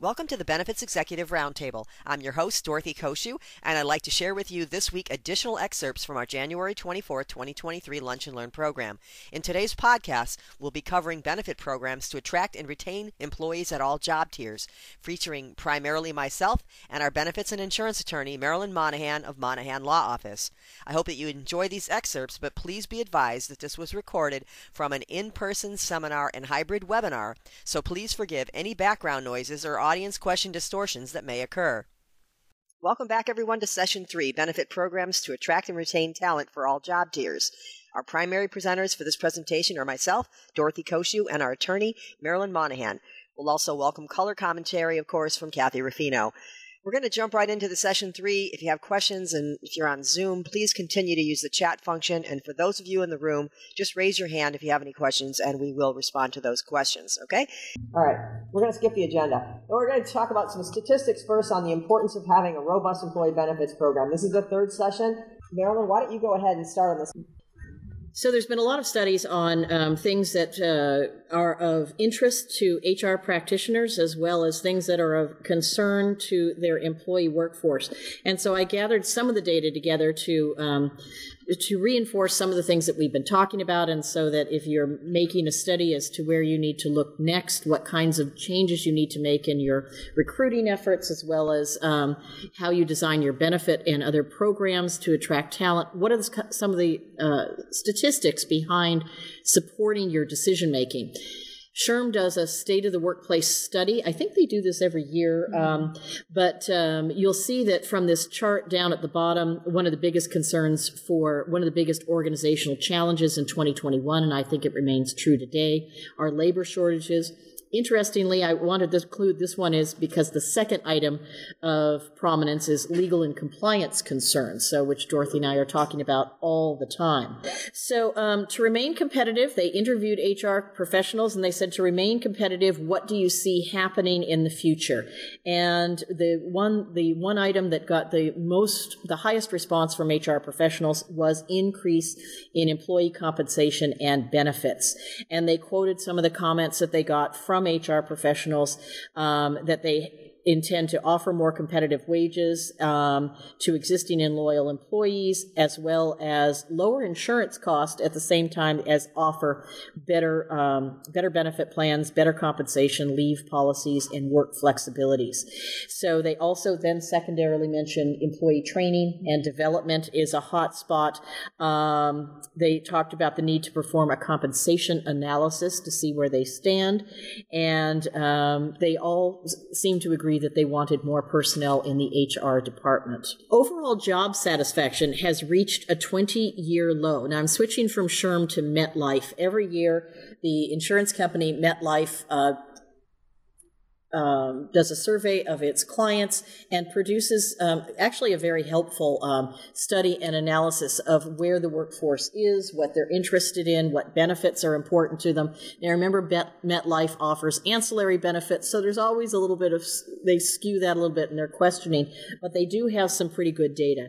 Welcome to the Benefits Executive Roundtable. I'm your host, Dorothy Cociu, and I'd like to share with you this week additional excerpts from our January 24, 2023 Lunch and Learn program. In today's podcast, we'll be covering benefit programs to attract and retain employees at all job tiers, featuring primarily myself and our benefits and insurance attorney, Marilyn Monahan of Monahan Law Office. I hope that you enjoy these excerpts, but please be advised that this was recorded from an in person seminar and hybrid webinar, so please forgive any background noises or audience question distortions that may occur. Welcome back, everyone, to Session 3 Benefit Programs to Attract and Retain Talent for All Job Tiers. Our primary presenters for this presentation are myself, Dorothy Cociu, and our attorney, Marilyn Monahan. We'll also welcome color commentary, of course, from Kathy Ruffino. We're going to jump right into the session three. If you have questions and if you're on Zoom, please continue to use the chat function. And for those of you in the room, just raise your hand if you have any questions and we will respond to those questions. Okay? All right. We're going to skip the agenda. We're going to talk about some statistics first on the importance of having a robust employee benefits program. This is the third session. Marilyn, why don't you go ahead and start on this? So there's been a lot of studies on um, things that uh, are of interest to HR practitioners as well as things that are of concern to their employee workforce. And so I gathered some of the data together to um, to reinforce some of the things that we've been talking about, and so that if you're making a study as to where you need to look next, what kinds of changes you need to make in your recruiting efforts, as well as um, how you design your benefit and other programs to attract talent, what are some of the uh, statistics behind supporting your decision making? SHRM does a state of the workplace study. I think they do this every year, mm-hmm. um, but um, you'll see that from this chart down at the bottom, one of the biggest concerns for one of the biggest organizational challenges in 2021, and I think it remains true today, are labor shortages Interestingly, I wanted to include this one is because the second item of prominence is legal and compliance concerns, so which Dorothy and I are talking about all the time. So um, to remain competitive, they interviewed HR professionals and they said to remain competitive, what do you see happening in the future? And the one the one item that got the most the highest response from HR professionals was increase in employee compensation and benefits. And they quoted some of the comments that they got from from HR professionals um, that they intend to offer more competitive wages um, to existing and loyal employees, as well as lower insurance costs at the same time as offer better um, better benefit plans, better compensation, leave policies, and work flexibilities. So they also then secondarily mentioned employee training and development is a hot spot. Um, they talked about the need to perform a compensation analysis to see where they stand, and um, they all seem to agree that they wanted more personnel in the HR department. Overall job satisfaction has reached a 20 year low. Now I'm switching from SHRM to MetLife. Every year, the insurance company MetLife uh, um, does a survey of its clients and produces um, actually a very helpful um, study and analysis of where the workforce is, what they're interested in, what benefits are important to them. Now, remember, MetLife offers ancillary benefits, so there's always a little bit of, they skew that a little bit in their questioning, but they do have some pretty good data.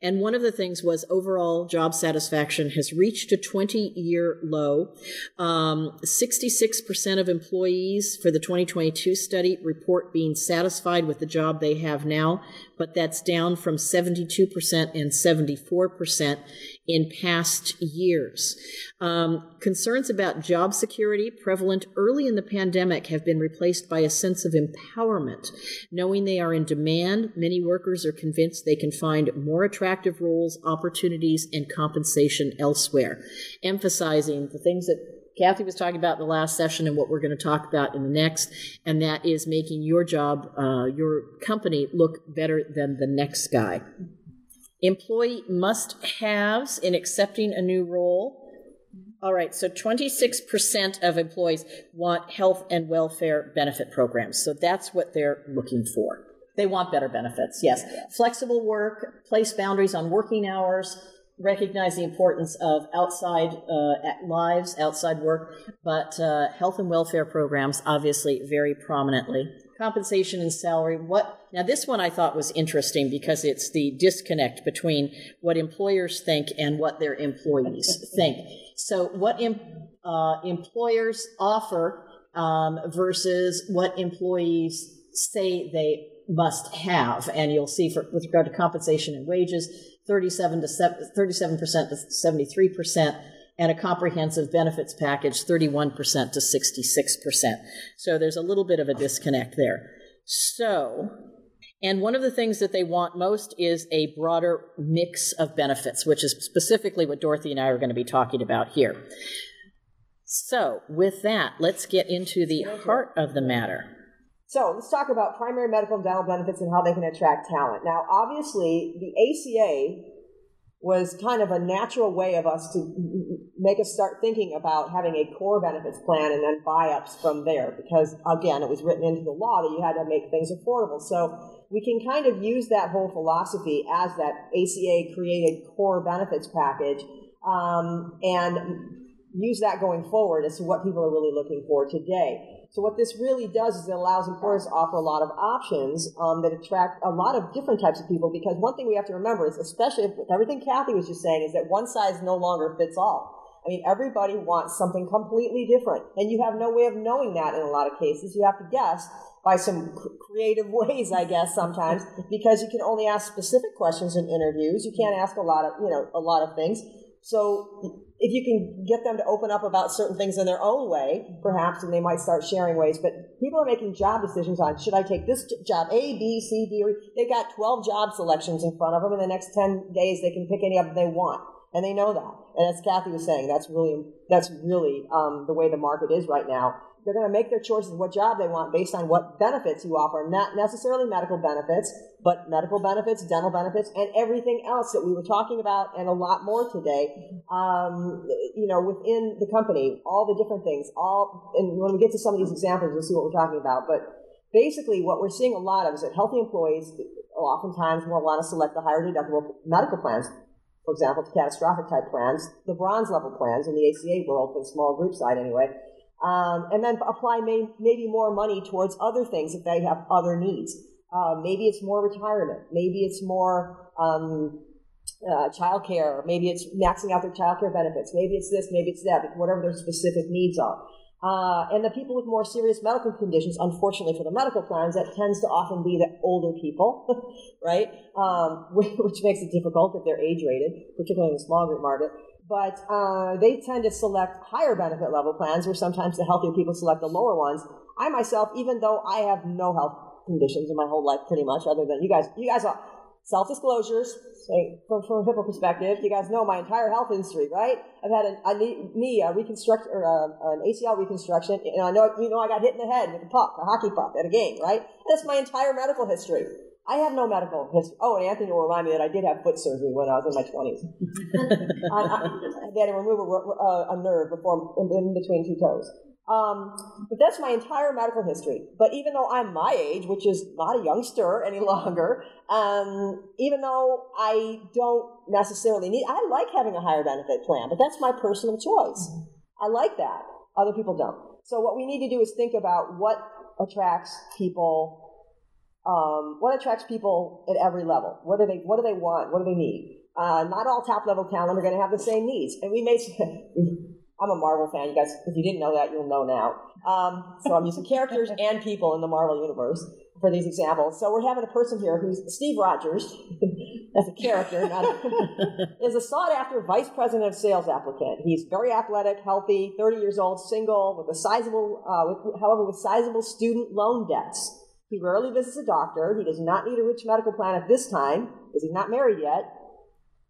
And one of the things was overall job satisfaction has reached a 20 year low. 66% um, of employees for the 2022 study study report being satisfied with the job they have now, but that's down from 72% and 74% in past years. Um, concerns about job security prevalent early in the pandemic have been replaced by a sense of empowerment. Knowing they are in demand, many workers are convinced they can find more attractive roles, opportunities, and compensation elsewhere, emphasizing the things that Kathy was talking about in the last session and what we're going to talk about in the next, and that is making your job, uh, your company look better than the next guy. Employee must haves in accepting a new role All right, so 26% of employees want health and welfare benefit programs. So that's what they're looking for. They want better benefits, yes. Flexible work, place boundaries on working hours, recognize the importance of outside uh, lives, outside work, but uh, health and welfare programs obviously very prominently. Compensation and salary. What now? This one I thought was interesting because it's the disconnect between what employers think and what their employees think. So, what em- uh, employers offer um, versus what employees say they must have, and you'll see for, with regard to compensation and wages, 37 to 37 percent to 73 percent, and a comprehensive benefits package, 31 percent to 66 percent. So there's a little bit of a disconnect there. So, and one of the things that they want most is a broader mix of benefits, which is specifically what Dorothy and I are going to be talking about here. So, with that, let's get into the heart of the matter. So let's talk about primary medical and dental benefits and how they can attract talent. Now, obviously, the ACA was kind of a natural way of us to make us start thinking about having a core benefits plan and then buy ups from there because, again, it was written into the law that you had to make things affordable. So we can kind of use that whole philosophy as that ACA created core benefits package um, and use that going forward as to what people are really looking for today. So what this really does is it allows employers to offer a lot of options um, that attract a lot of different types of people. Because one thing we have to remember is, especially with everything Kathy was just saying, is that one size no longer fits all. I mean, everybody wants something completely different, and you have no way of knowing that in a lot of cases. You have to guess by some creative ways, I guess sometimes, because you can only ask specific questions in interviews. You can't ask a lot of, you know, a lot of things. So if you can get them to open up about certain things in their own way, perhaps, and they might start sharing ways. But people are making job decisions on should I take this job A, B, C, D, or they've got 12 job selections in front of them. In the next 10 days, they can pick any of them they want, and they know that. And as Kathy was saying, that's really that's really um, the way the market is right now. They're going to make their choices what job they want based on what benefits you offer, not necessarily medical benefits, but medical benefits, dental benefits, and everything else that we were talking about, and a lot more today. Um, you know, within the company, all the different things, all, and when we get to some of these examples, we'll see what we're talking about. But basically, what we're seeing a lot of is that healthy employees oftentimes will want to select the higher deductible medical plans. For example, the catastrophic type plans, the bronze level plans in the ACA world for the small group side anyway, um, and then apply may, maybe more money towards other things if they have other needs. Uh, maybe it's more retirement. Maybe it's more um, uh, child care. Maybe it's maxing out their child care benefits. Maybe it's this, maybe it's that, whatever their specific needs are. Uh, and the people with more serious medical conditions, unfortunately for the medical plans, that tends to often be the older people, right? Um, which makes it difficult if they're age rated, particularly in the small group market but uh, they tend to select higher benefit level plans, where sometimes the healthier people select the lower ones. I myself, even though I have no health conditions in my whole life, pretty much, other than you guys, you guys are self disclosures. From, from a HIPAA perspective, you guys know my entire health history, right? I've had a, a knee a reconstruct or a, uh, an ACL reconstruction, and I know you know I got hit in the head with a puck, a hockey puck, at a game, right? That's my entire medical history. I have no medical history. Oh, and Anthony will remind me that I did have foot surgery when I was in my 20s. I, I, they had to remove a, a, a nerve before in, between two toes. Um, but that's my entire medical history. But even though I'm my age, which is not a youngster any longer, um, even though I don't necessarily need, I like having a higher benefit plan, but that's my personal choice. I like that. Other people don't. So what we need to do is think about what attracts people um, what attracts people at every level? What do they What do they want? What do they need? Uh, not all top level talent are going to have the same needs, and we may. I'm a Marvel fan, you guys. If you didn't know that, you'll know now. Um, so I'm using characters and people in the Marvel universe for these examples. So we're having a person here who's Steve Rogers, as a character, not a, is a sought after vice president of sales applicant. He's very athletic, healthy, 30 years old, single, with a sizable, uh, with, however, with sizable student loan debts. He rarely visits a doctor. He does not need a rich medical plan at this time because he's not married yet.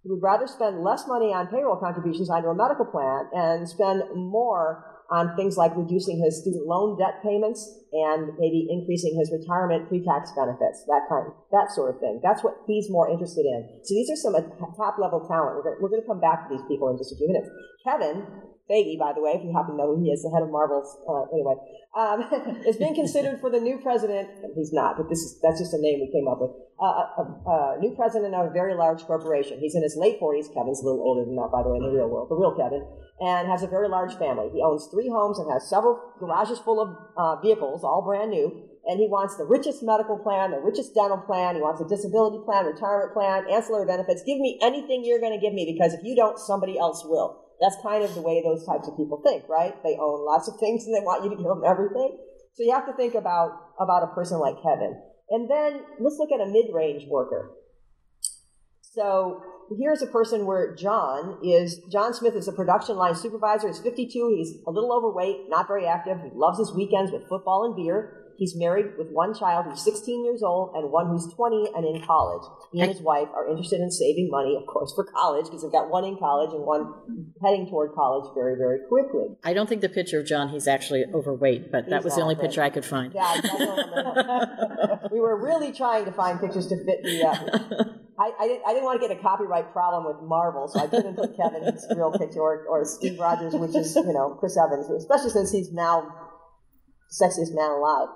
He would rather spend less money on payroll contributions onto a medical plan and spend more on things like reducing his student loan debt payments and maybe increasing his retirement pre-tax benefits, that kind, that sort of thing. That's what he's more interested in. So these are some top level talent. We're going to come back to these people in just a few minutes. Kevin By the way, if you happen to know who he is, the head of Marvel's, uh, anyway, um, is being considered for the new president. He's not, but this is that's just a name we came up with. Uh, a, a, a, new president of a very large corporation. He's in his late 40s. Kevin's a little older than that, by the way, in the real world, the real Kevin, and has a very large family. He owns three homes and has several garages full of uh, vehicles, all brand new and he wants the richest medical plan, the richest dental plan, he wants a disability plan, retirement plan, ancillary benefits. Give me anything you're going to give me because if you don't, somebody else will. That's kind of the way those types of people think, right? They own lots of things and they want you to give them everything. So you have to think about, about a person like Kevin. And then let's look at a mid-range worker. So here's a person where John is John Smith is a production line supervisor. He's 52. He's a little overweight, not very active. He loves his weekends with football and beer. He's married with one child who's 16 years old and one who's 20 and in college. He and his wife are interested in saving money, of course, for college because they've got one in college and one heading toward college very, very quickly. I don't think the picture of John, he's actually overweight, but that was the only picture I could find. Yeah, I we were really trying to find pictures to fit the. Uh, I, I, didn't, I didn't want to get a copyright problem with Marvel, so I couldn't put Kevin's real picture or, or Steve Rogers, which is, you know, Chris Evans, especially since he's now sexiest man alive.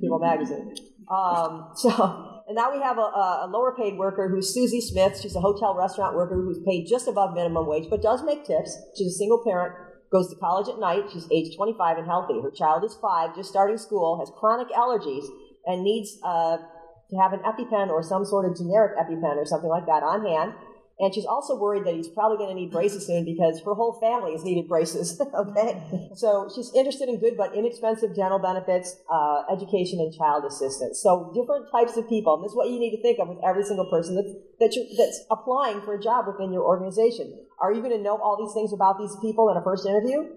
People magazine. Um, so, and now we have a, a, lower paid worker who's Susie Smith. She's a hotel restaurant worker who's paid just above minimum wage, but does make tips. She's a single parent, goes to college at night. She's age 25 and healthy. Her child is five, just starting school, has chronic allergies, and needs uh, to have an EpiPen or some sort of generic EpiPen or something like that on hand. And she's also worried that he's probably going to need braces soon because her whole family has needed braces. okay, so she's interested in good but inexpensive dental benefits, uh, education, and child assistance. So different types of people. And this is what you need to think of with every single person that's that that's applying for a job within your organization. Are you going to know all these things about these people in a first interview?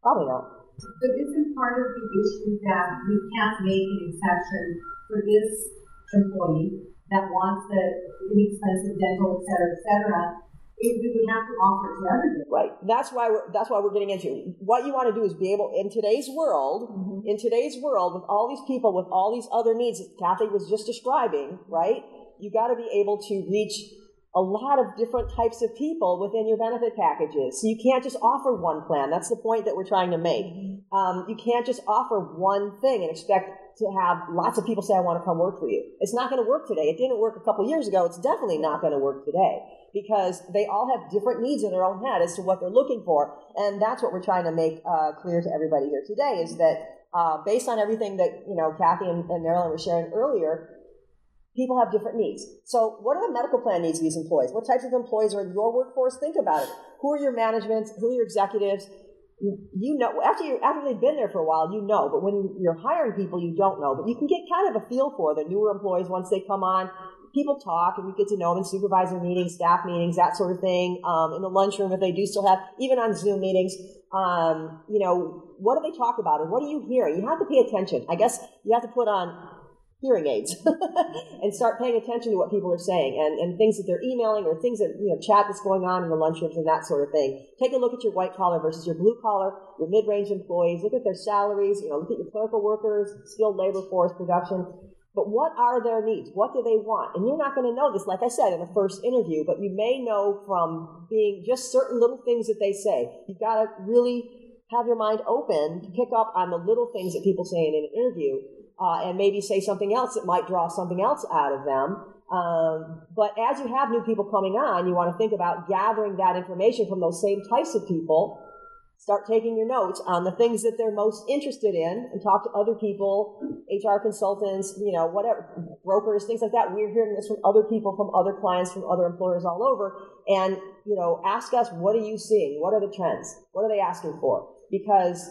Probably not. But isn't part of the issue that we can't make an exception for this employee that wants the inexpensive dental, et cetera, et cetera, it, we would have to offer to everybody. Right. That's why we're, that's why we're getting into what you want to do is be able in today's world, mm-hmm. in today's world with all these people with all these other needs that Kathy was just describing, right? You got to be able to reach a lot of different types of people within your benefit packages. So you can't just offer one plan. That's the point that we're trying to make. Mm-hmm. Um, you can't just offer one thing and expect to have lots of people say, I want to come work for you. It's not going to work today. It didn't work a couple years ago. It's definitely not going to work today because they all have different needs in their own head as to what they're looking for. And that's what we're trying to make uh, clear to everybody here today is that uh, based on everything that, you know, Kathy and, and Marilyn were sharing earlier, people have different needs. So what are the medical plan needs of these employees? What types of employees are in your workforce? Think about it. Who are your management? Who are your executives? you know after you after they've been there for a while you know but when you're hiring people you don't know but you can get kind of a feel for the newer employees once they come on people talk and you get to know them in supervisor meetings staff meetings that sort of thing um, in the lunchroom if they do still have even on zoom meetings um, you know what do they talk about and what are you hearing you have to pay attention i guess you have to put on hearing aids and start paying attention to what people are saying and, and things that they're emailing or things that, you know, chat that's going on in the lunchrooms and that sort of thing. Take a look at your white collar versus your blue collar, your mid range employees. Look at their salaries, you know, look at your clerical workers, skilled labor force, production. But what are their needs? What do they want? And you're not going to know this, like I said, in the first interview, but you may know from being just certain little things that they say. You've got to really have your mind open to pick up on the little things that people say in an interview uh, and maybe say something else that might draw something else out of them. Um, but as you have new people coming on, you want to think about gathering that information from those same types of people. Start taking your notes on the things that they're most interested in and talk to other people, HR consultants, you know, whatever, brokers, things like that. We're hearing this from other people, from other clients, from other employers all over. And, you know, ask us, what are you seeing? What are the trends? What are they asking for? Because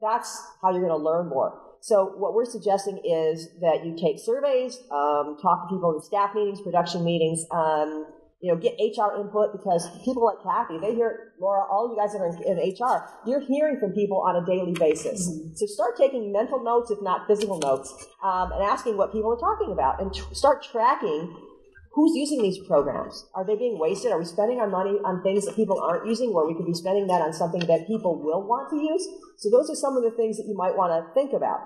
that's how you're going to learn more. So what we're suggesting is that you take surveys, um, talk to people in staff meetings, production meetings, um, you know, get HR input because people like Kathy, they hear, Laura, all you guys that are in, in HR, you're hearing from people on a daily basis. Mm-hmm. So start taking mental notes, if not physical notes, um, and asking what people are talking about and tr- start tracking who's using these programs? Are they being wasted? Are we spending our money on things that people aren't using where we could be spending that on something that people will want to use? So those are some of the things that you might want to think about.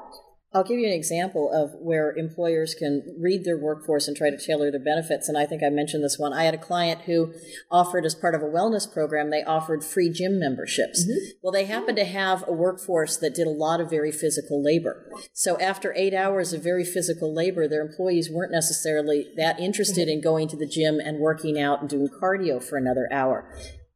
I'll give you an example of where employers can read their workforce and try to tailor their benefits. And I think I mentioned this one. I had a client who offered, as part of a wellness program, they offered free gym memberships. Mm-hmm. Well, they happened to have a workforce that did a lot of very physical labor. So after eight hours of very physical labor, their employees weren't necessarily that interested in going to the gym and working out and doing cardio for another hour.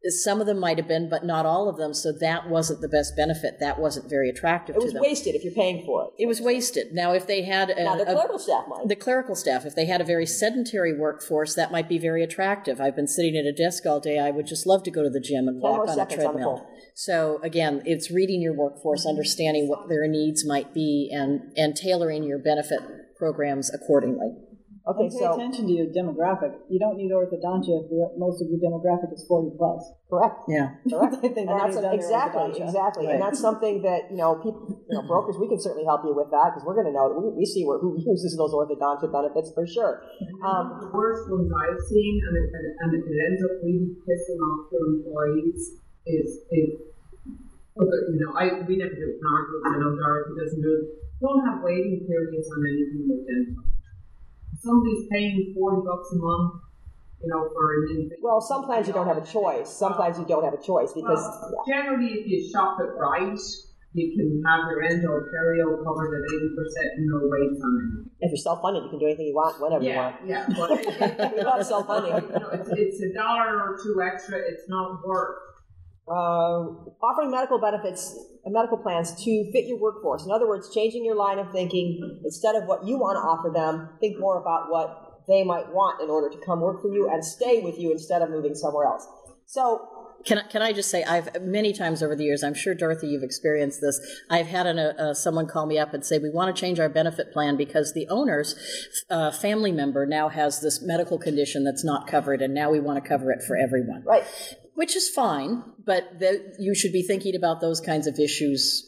Some of them might have been, but not all of them. So that wasn't the best benefit. That wasn't very attractive it was them. wasted if you're paying for it. It was wasted. Now, if they had a, now the clerical a, staff might. The clerical staff, if they had a very sedentary workforce, that might be very attractive. I've been sitting at a desk all day. I would just love to go to the gym and walk on a treadmill. On so again, it's reading your workforce, understanding what their needs might be, and and tailoring your benefit programs accordingly. Okay, and pay so, attention to your demographic. You don't need orthodontia if most of your demographic is 40 plus. Correct. Yeah. Correct. and that's a, exactly, exactly. Right. And that's something that, you know, people, you know, brokers, we can certainly help you with that because we're going to know, we, we see where, who uses those orthodontia benefits for sure. Um, the worst ones I've seen, and it, and it ends up really pissing off your employees, is if, you know, I we never do it in our group, I know Dorothy doesn't do it, don't have waiting periods on anything with dental somebody's paying forty bucks a month, you know, for an individual. Well, sometimes you don't have a choice. Sometimes you don't have a choice because well, generally, if you shop it right, you can have your endo or perio covered at eighty percent and no waits on it. If you're self-funded, you can do anything you want whenever yeah, you want. Yeah, but it, you love self-funding. You know, it's, it's a dollar or two extra. It's not worth uh, offering medical benefits and medical plans to fit your workforce. In other words, changing your line of thinking instead of what you want to offer them, think more about what they might want in order to come work for you and stay with you instead of moving somewhere else. So can I, can I just say I've many times over the years I'm sure Dorothy you've experienced this I've had an, uh, someone call me up and say we want to change our benefit plan because the owner's uh, family member now has this medical condition that's not covered and now we want to cover it for everyone right which is fine, but the, you should be thinking about those kinds of issues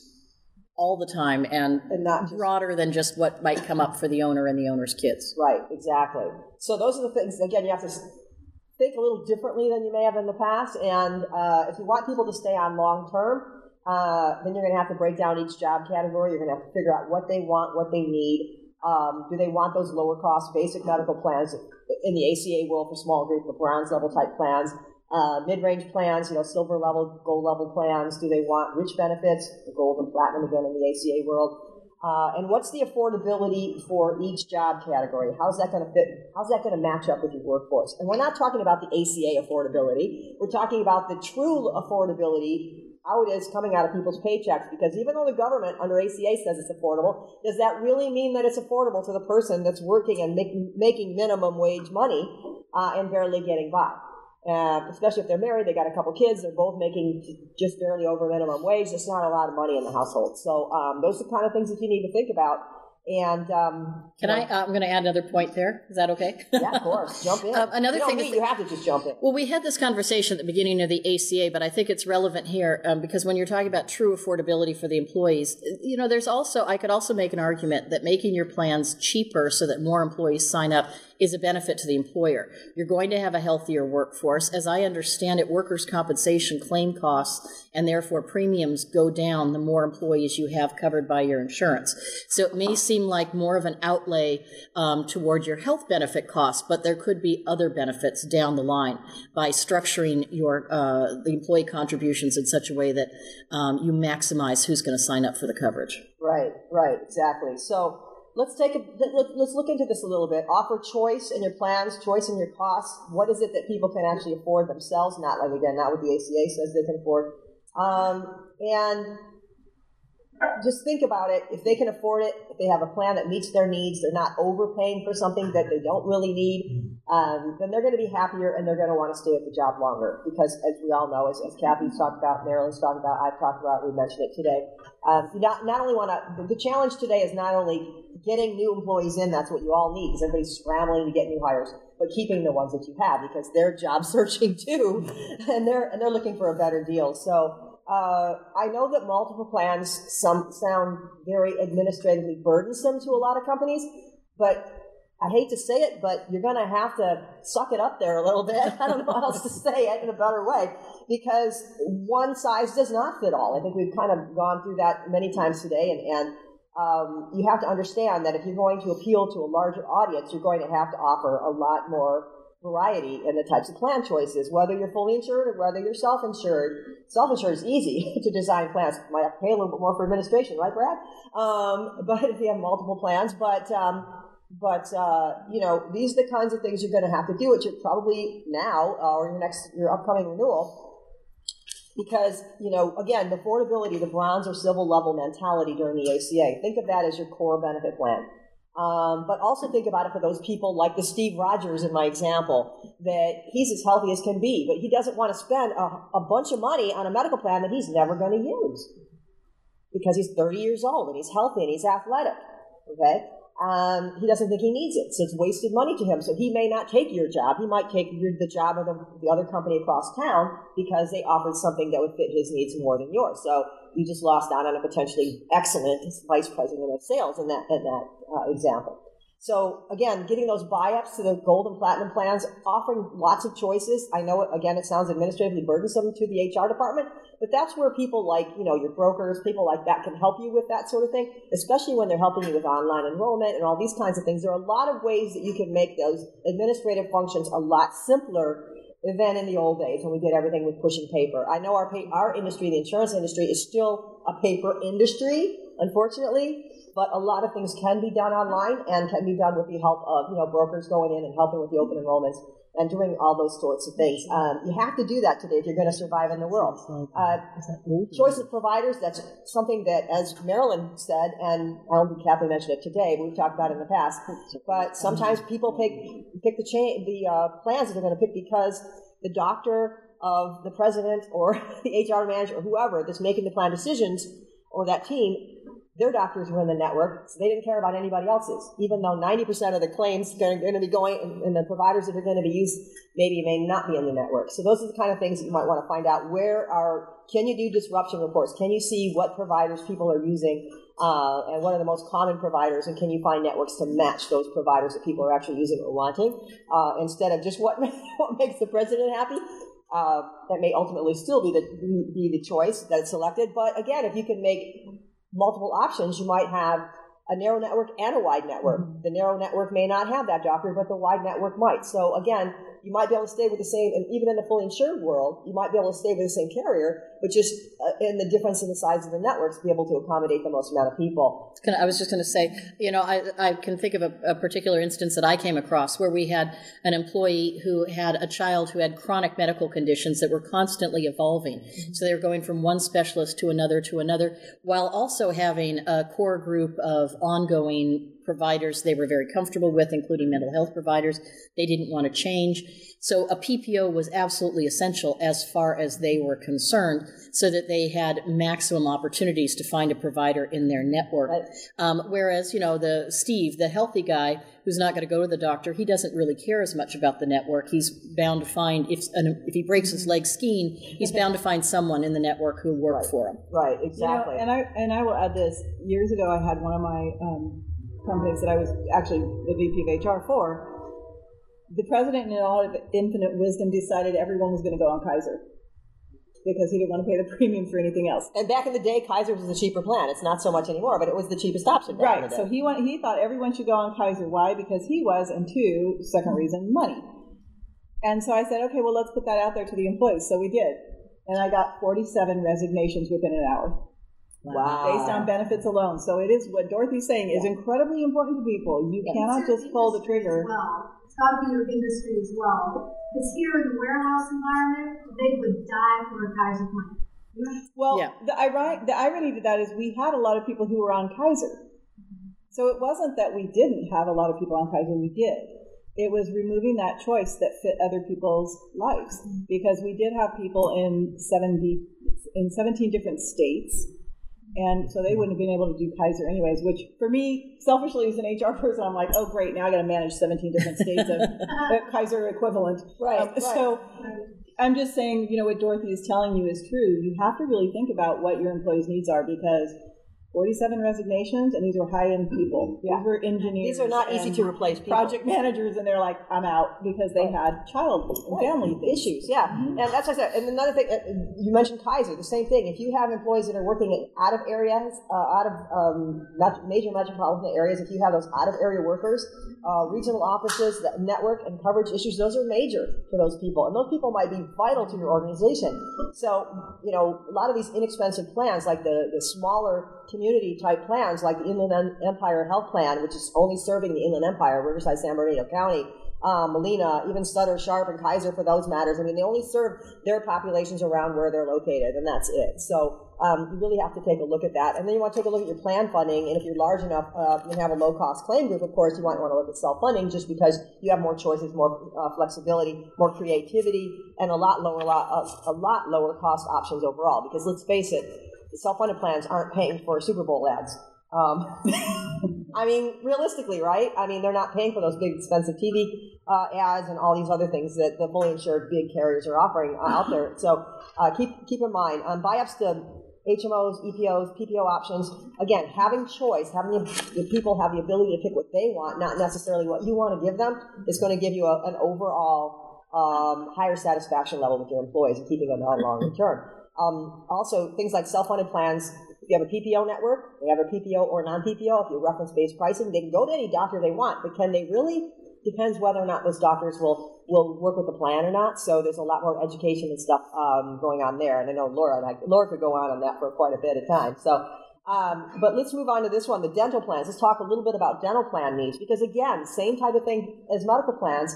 all the time and, and not just, broader than just what might come up for the owner and the owner's kids. Right, exactly. So those are the things. Again, you have to think a little differently than you may have in the past. And uh, if you want people to stay on long term, uh, then you're going to have to break down each job category. You're going to have to figure out what they want, what they need. Um, do they want those lower cost basic medical plans in the ACA world for small group, the bronze level type plans? Uh, mid-range plans, you know, silver level, gold level plans? Do they want rich benefits, the gold and platinum again in the ACA world? Uh, and what's the affordability for each job category? How's that going to fit? How's that going to match up with your workforce? And we're not talking about the ACA affordability. We're talking about the true affordability, how it is coming out of people's paychecks. Because even though the government under ACA says it's affordable, does that really mean that it's affordable to the person that's working and make, making minimum wage money uh, and barely getting by? Uh, especially if they're married, they got a couple kids, they're both making just barely over minimum wage. It's not a lot of money in the household. So um, those are the kind of things that you need to think about and um, can I? Uh, I'm going to add another point there. Is that okay? yeah, of course. Jump in. Um, another you thing is you have to just jump in. Well, we had this conversation at the beginning of the ACA, but I think it's relevant here um, because when you're talking about true affordability for the employees, you know, there's also I could also make an argument that making your plans cheaper so that more employees sign up is a benefit to the employer. You're going to have a healthier workforce. As I understand it, workers' compensation claim costs and therefore premiums go down the more employees you have covered by your insurance. So it may seem like more of an outlay um, toward your health benefit costs, but there could be other benefits down the line by structuring your uh, the employee contributions in such a way that um, you maximize who's going to sign up for the coverage. Right, right, exactly. So let's take a let's look into this a little bit. Offer choice in your plans, choice in your costs. What is it that people can actually afford themselves? Not like again, not what the ACA says they can afford. Um, and just think about it. If they can afford it, if they have a plan that meets their needs, they're not overpaying for something that they don't really need, um, then they're going to be happier and they're going to want to stay at the job longer. Because as we all know, as, as Kathy's talked about, Marilyn's talked about, I've talked about, we mentioned it today. You not, not only want to, the challenge today is not only getting new employees in, that's what you all need because everybody's scrambling to get new hires, but keeping the ones that you have because they're job searching too, and they're and they're looking for a better deal. So uh, I know that multiple plans some sound very administratively burdensome to a lot of companies, but I hate to say it, but you're going to have to suck it up there a little bit. I don't know how else to say it in a better way because one size does not fit all. I think we've kind of gone through that many times today, and, and um, you have to understand that if you're going to appeal to a larger audience, you're going to have to offer a lot more variety in the types of plan choices, whether you're fully insured or whether you're self-insured. Self-insured is easy to design plans. Might have to pay a little bit more for administration, right, Brad? Um, but if you have multiple plans, but um, but uh, you know these are the kinds of things you're going to have to do, which you're probably now uh, or your next your upcoming renewal. Because you know, again, the affordability, the bronze or silver level mentality during the ACA. Think of that as your core benefit plan. Um, but also think about it for those people like the Steve Rogers in my example, that he's as healthy as can be, but he doesn't want to spend a, a bunch of money on a medical plan that he's never going to use because he's 30 years old and he's healthy and he's athletic. Okay? Um, he doesn't think he needs it, so it's wasted money to him. So he may not take your job. He might take your, the job of the, the other company across town because they offered something that would fit his needs more than yours. So you just lost out on a potentially excellent vice president of sales in that in that uh, example. So again, getting those buy-ups to the gold and platinum plans, offering lots of choices. I know again it sounds administratively burdensome to the HR department, but that's where people like you know your brokers, people like that can help you with that sort of thing, especially when they're helping you with online enrollment and all these kinds of things. There are a lot of ways that you can make those administrative functions a lot simpler than in the old days when we did everything with pushing paper. I know our our industry, the insurance industry, is still a paper industry, unfortunately. But a lot of things can be done online and can be done with the help of you know brokers going in and helping with the open enrollments and doing all those sorts of things. Um, you have to do that today if you're going to survive in the world. Uh, choice of providers, that's something that, as Marilyn said, and I don't think mentioned it today, we've talked about it in the past, but sometimes people pick, pick the, chain, the uh, plans that they're going to pick because the doctor of the president or the HR manager or whoever that's making the plan decisions or that team their doctors were in the network, so they didn't care about anybody else's, even though 90% of the claims are going to be going, and the providers that are going to be used maybe may not be in the network. So those are the kind of things that you might want to find out. Where are, can you do disruption reports? Can you see what providers people are using uh, and what are the most common providers, and can you find networks to match those providers that people are actually using or wanting, uh, instead of just what, what makes the president happy? Uh, that may ultimately still be the be the choice that's selected. But again, if you can make multiple options, you might have a narrow network and a wide network. Mm-hmm. The narrow network may not have that doctor, but the wide network might. So again, you might be able to stay with the same, and even in the fully insured world, you might be able to stay with the same carrier, but just uh, in the difference in the size of the networks, be able to accommodate the most amount of people. I was just going to say, you know, I, I can think of a, a, particular instance that I came across where we had an employee who had a child who had chronic medical conditions that were constantly evolving. Mm-hmm. So they were going from one specialist to another to another, while also having a core group of ongoing providers they were very comfortable with, including mental health providers. They didn't want to change. So a PPO was absolutely essential as far as they were concerned, so that they had maximum opportunities to find a provider in their network. Right. Um, whereas, you know, the Steve, the healthy guy who's not going to go to the doctor, he doesn't really care as much about the network. He's bound to find if if he breaks his leg skiing, he's bound to find someone in the network who'll work right. for him. Right, exactly. You know, and I and I will add this. Years ago, I had one of my um, companies that I was actually the VP of HR for, the president, in all of infinite wisdom, decided everyone was going to go on Kaiser because he didn't want to pay the premium for anything else. And back in the day, Kaiser was the cheaper plan. It's not so much anymore, but it was the cheapest option. right. So he went, he thought everyone should go on Kaiser. Why? Because he was, and two, second reason, money. And so I said, okay, well, let's put that out there to the employees. So we did. And I got 47 resignations within an hour. Wow. Based on benefits alone. So it is what Dorothy's saying is incredibly important to people. You yeah. cannot just pull the trigger. Well, it's got to be your industry as well. Because here in the warehouse environment, they would die for a Kaiser plan. Well, yeah. the, ironic, the irony to that is we had a lot of people who were on Kaiser. Mm-hmm. So it wasn't that we didn't have a lot of people on Kaiser, we did. It was removing that choice that fit other people's lives mm-hmm. because we did have people in 70 in 17 different states and so they wouldn't have been able to do Kaiser anyways, which for me, selfishly as an HR person, I'm like, oh, great, now I got to manage 17 different states of Kaiser equivalent. Right, um, right. So I'm just saying, you know, what Dorothy is telling you is true. You have to really think about what your employees' needs are because 47 resignations, and these were high end people. Yeah. These were engineers. These are not easy to replace people. Project managers, and they're like, I'm out because they had child and family issues. Yeah, and that's what I said. And another thing, uh, you mentioned Kaiser. The same thing. If you have employees that are working in out of areas, uh, out of um, major metropolitan areas, if you have those out of area workers, uh, regional offices, the network and coverage issues, those are major for those people, and those people might be vital to your organization. So, you know, a lot of these inexpensive plans, like the the smaller community type plans, like the Inland Empire Health Plan, which is only serving the Inland Empire, Riverside, San Bernardino County um, Molina, even Sutter, Sharp, and Kaiser for those matters. I mean, they only serve their populations around where they're located, and that's it. So um, you really have to take a look at that. And then you want to take a look at your plan funding, and if you're large enough, uh, you have a low cost claim group, of course, you might want to look at self funding just because you have more choices, more uh, flexibility, more creativity, and a lot lower, lot, uh, a lot lower cost options overall. Because let's face it, the self funded plans aren't paying for Super Bowl ads. Um, I mean, realistically, right? I mean, they're not paying for those big expensive TV uh, ads and all these other things that the fully insured big carriers are offering uh, out there. So uh, keep keep in mind, um, buy ups to HMOs, EPOs, PPO options. Again, having choice, having the, people have the ability to pick what they want, not necessarily what you want to give them, is going to give you a, an overall um, higher satisfaction level with your employees and keeping them on longer term. Um, also, things like self-funded plans. If you have a PPO network, they have a PPO or non-PPO. If you reference-based pricing, they can go to any doctor they want, but can they really? Depends whether or not those doctors will will work with the plan or not. So there's a lot more education and stuff um, going on there. And I know Laura and I, Laura could go on on that for quite a bit of time. So. Um, but let's move on to this one, the dental plans. Let's talk a little bit about dental plan needs because again, same type of thing as medical plans.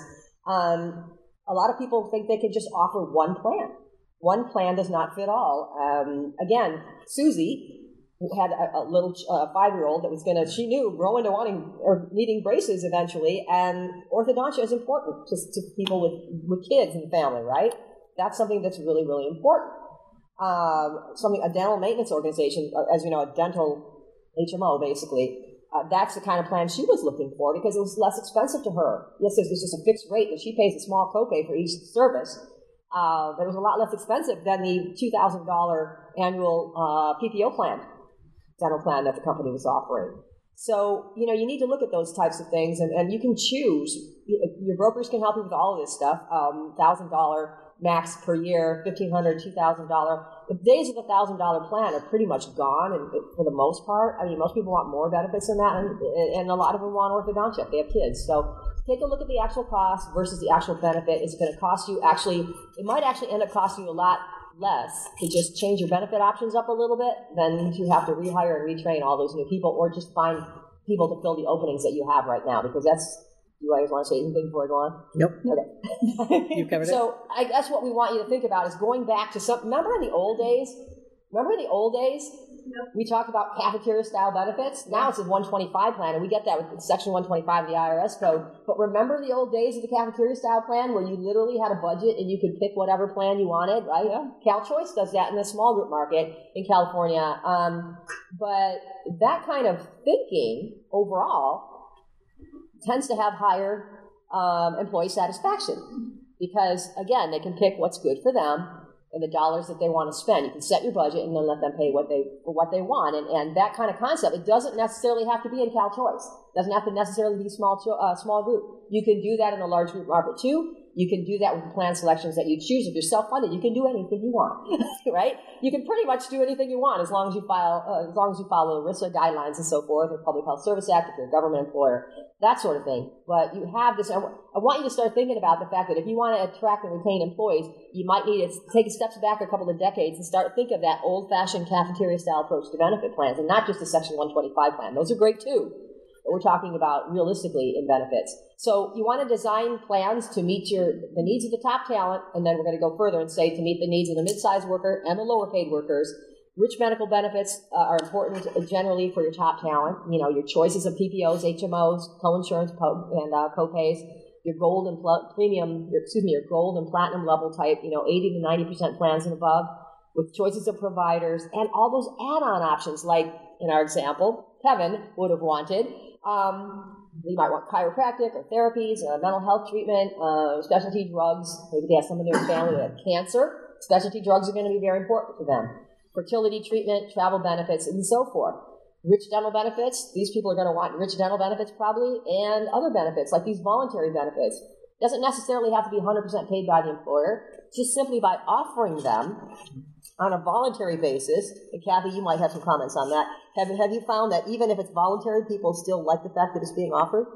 Um, a lot of people think they can just offer one plan one plan does not fit all. Um, again, Susie had a, a little uh, five year old that was going to, she knew, grow into wanting or needing braces eventually, and orthodontia is important to, to people with, with kids in the family, right? That's something that's really, really important. Um, something, a dental maintenance organization, uh, as you know, a dental HMO basically, uh, that's the kind of plan she was looking for because it was less expensive to her. Yes, there's just a fixed rate, that she pays a small copay for each service uh, that was a lot less expensive than the $2,000 annual uh, PPO plan, dental plan that the company was offering. So, you know, you need to look at those types of things and, and you can choose. Your brokers can help you with all of this stuff. Um, $1,000 max per year, $1,500, $2,000. The days of the $1,000 plan are pretty much gone and for the most part. I mean, most people want more benefits than that, and, and a lot of them want orthodontia if they have kids. So take a look at the actual cost versus the actual benefit. Is it going to cost you actually, it might actually end up costing you a lot less to just change your benefit options up a little bit than to have to rehire and retrain all those new people or just find people to fill the openings that you have right now because that's you guys want to say anything before I go on? Nope. Okay. You covered it. so I guess what we want you to think about is going back to some. Remember in the old days? Remember in the old days? We talked about cafeteria style benefits. Now it's a 125 plan, and we get that with Section 125 of the IRS code. But remember the old days of the cafeteria style plan where you literally had a budget and you could pick whatever plan you wanted, right? Cal Choice does that in the small group market in California. Um, but that kind of thinking overall tends to have higher um, employee satisfaction because again they can pick what's good for them and the dollars that they want to spend. You can set your budget and then let them pay what they what they want and, and that kind of concept it doesn't necessarily have to be in cal choice. It doesn't have to necessarily be small uh, small group. You can do that in a large group market too you can do that with plan selections that you choose. If you're self-funded, you can do anything you want, right? You can pretty much do anything you want as long as you file, uh, as long as you follow the ERISA guidelines and so forth, or Public Health Service Act, if you're a government employer, that sort of thing. But you have this. I want you to start thinking about the fact that if you want to attract and retain employees, you might need to take steps back a couple of decades and start think of that old-fashioned cafeteria-style approach to benefit plans, and not just the Section 125 plan. Those are great too we're talking about realistically in benefits. So you want to design plans to meet your the needs of the top talent, and then we're going to go further and say to meet the needs of the mid-sized worker and the lower paid workers. Rich medical benefits uh, are important generally for your top talent. You know, your choices of PPOs, HMOs, co-insurance, po- and uh, co-pays. Your gold and pl- premium, your, excuse me, your gold and platinum level type. You know, 80 to 90 percent plans and above, with choices of providers and all those add-on options. Like in our example, Kevin would have wanted um, you might want chiropractic or therapies, uh, mental health treatment, uh, specialty drugs. Maybe they have someone in their family that have cancer. Specialty drugs are going to be very important to them. Fertility treatment, travel benefits, and so forth. rich dental benefits. These people are going to want rich dental benefits probably, and other benefits like these voluntary benefits. Doesn't necessarily have to be 100% paid by the employer. Just simply by offering them on a voluntary basis. And Kathy, you might have some comments on that. Have, have you found that even if it's voluntary, people still like the fact that it's being offered?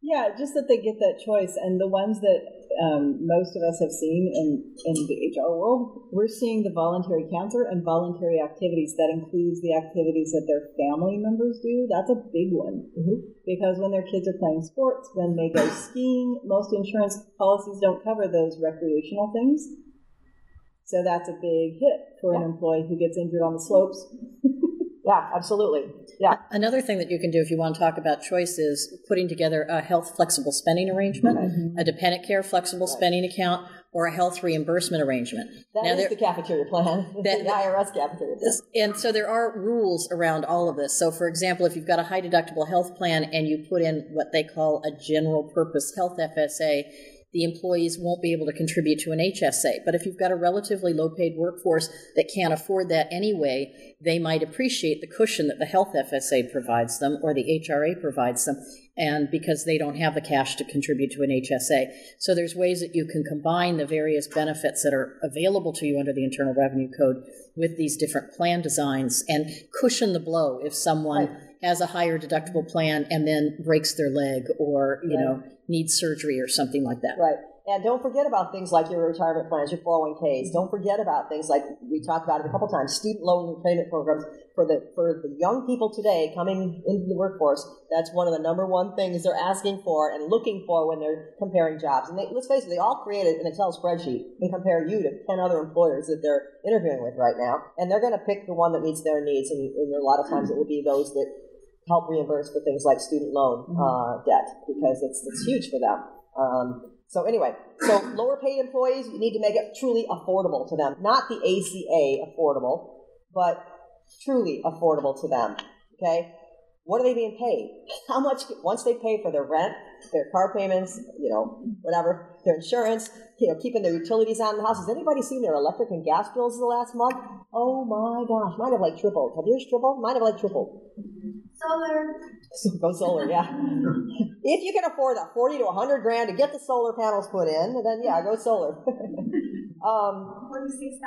Yeah, just that they get that choice. And the ones that um, most of us have seen in, in the HR world, we're seeing the voluntary cancer and voluntary activities. That includes the activities that their family members do. That's a big one. Mm-hmm. Because when their kids are playing sports, when they go skiing, most insurance policies don't cover those recreational things. So that's a big hit for yeah. an employee who gets injured on the slopes. Yeah, absolutely. Yeah. Another thing that you can do if you want to talk about choice is putting together a health flexible spending arrangement, mm-hmm. a dependent care flexible right. spending account, or a health reimbursement arrangement. That now, is the cafeteria plan, that, the IRS cafeteria plan. And so there are rules around all of this. So, for example, if you've got a high deductible health plan and you put in what they call a general purpose health FSA, the employees won't be able to contribute to an HSA. But if you've got a relatively low paid workforce that can't afford that anyway, they might appreciate the cushion that the health FSA provides them or the HRA provides them, and because they don't have the cash to contribute to an HSA. So there's ways that you can combine the various benefits that are available to you under the Internal Revenue Code with these different plan designs and cushion the blow if someone right. has a higher deductible plan and then breaks their leg or, you right. know, needs surgery or something like that. Right. And don't forget about things like your retirement plans, your 401ks. Mm-hmm. Don't forget about things like we talked about it a couple times, student loan repayment programs for the for the young people today coming into the workforce. That's one of the number one things they're asking for and looking for when they're comparing jobs. And they, let's face it, they all created an Excel spreadsheet and compare you to 10 other employers that they're interviewing with right now. And they're going to pick the one that meets their needs. And, and a lot of times it will be those that help reimburse for things like student loan mm-hmm. uh, debt because it's, it's huge for them. Um, so anyway, so lower paid employees, you need to make it truly affordable to them. Not the ACA affordable, but truly affordable to them. Okay? What are they being paid? How much, once they pay for their rent, their car payments, you know, whatever, their insurance, you know, keeping their utilities on in the house. Has anybody seen their electric and gas bills in the last month? Oh my gosh, mine have like tripled. Have yours tripled? Mine have like tripled. Solar. Go solar, yeah. if you can afford that 40 to 100 grand to get the solar panels put in, then yeah, go solar. um, 46,000.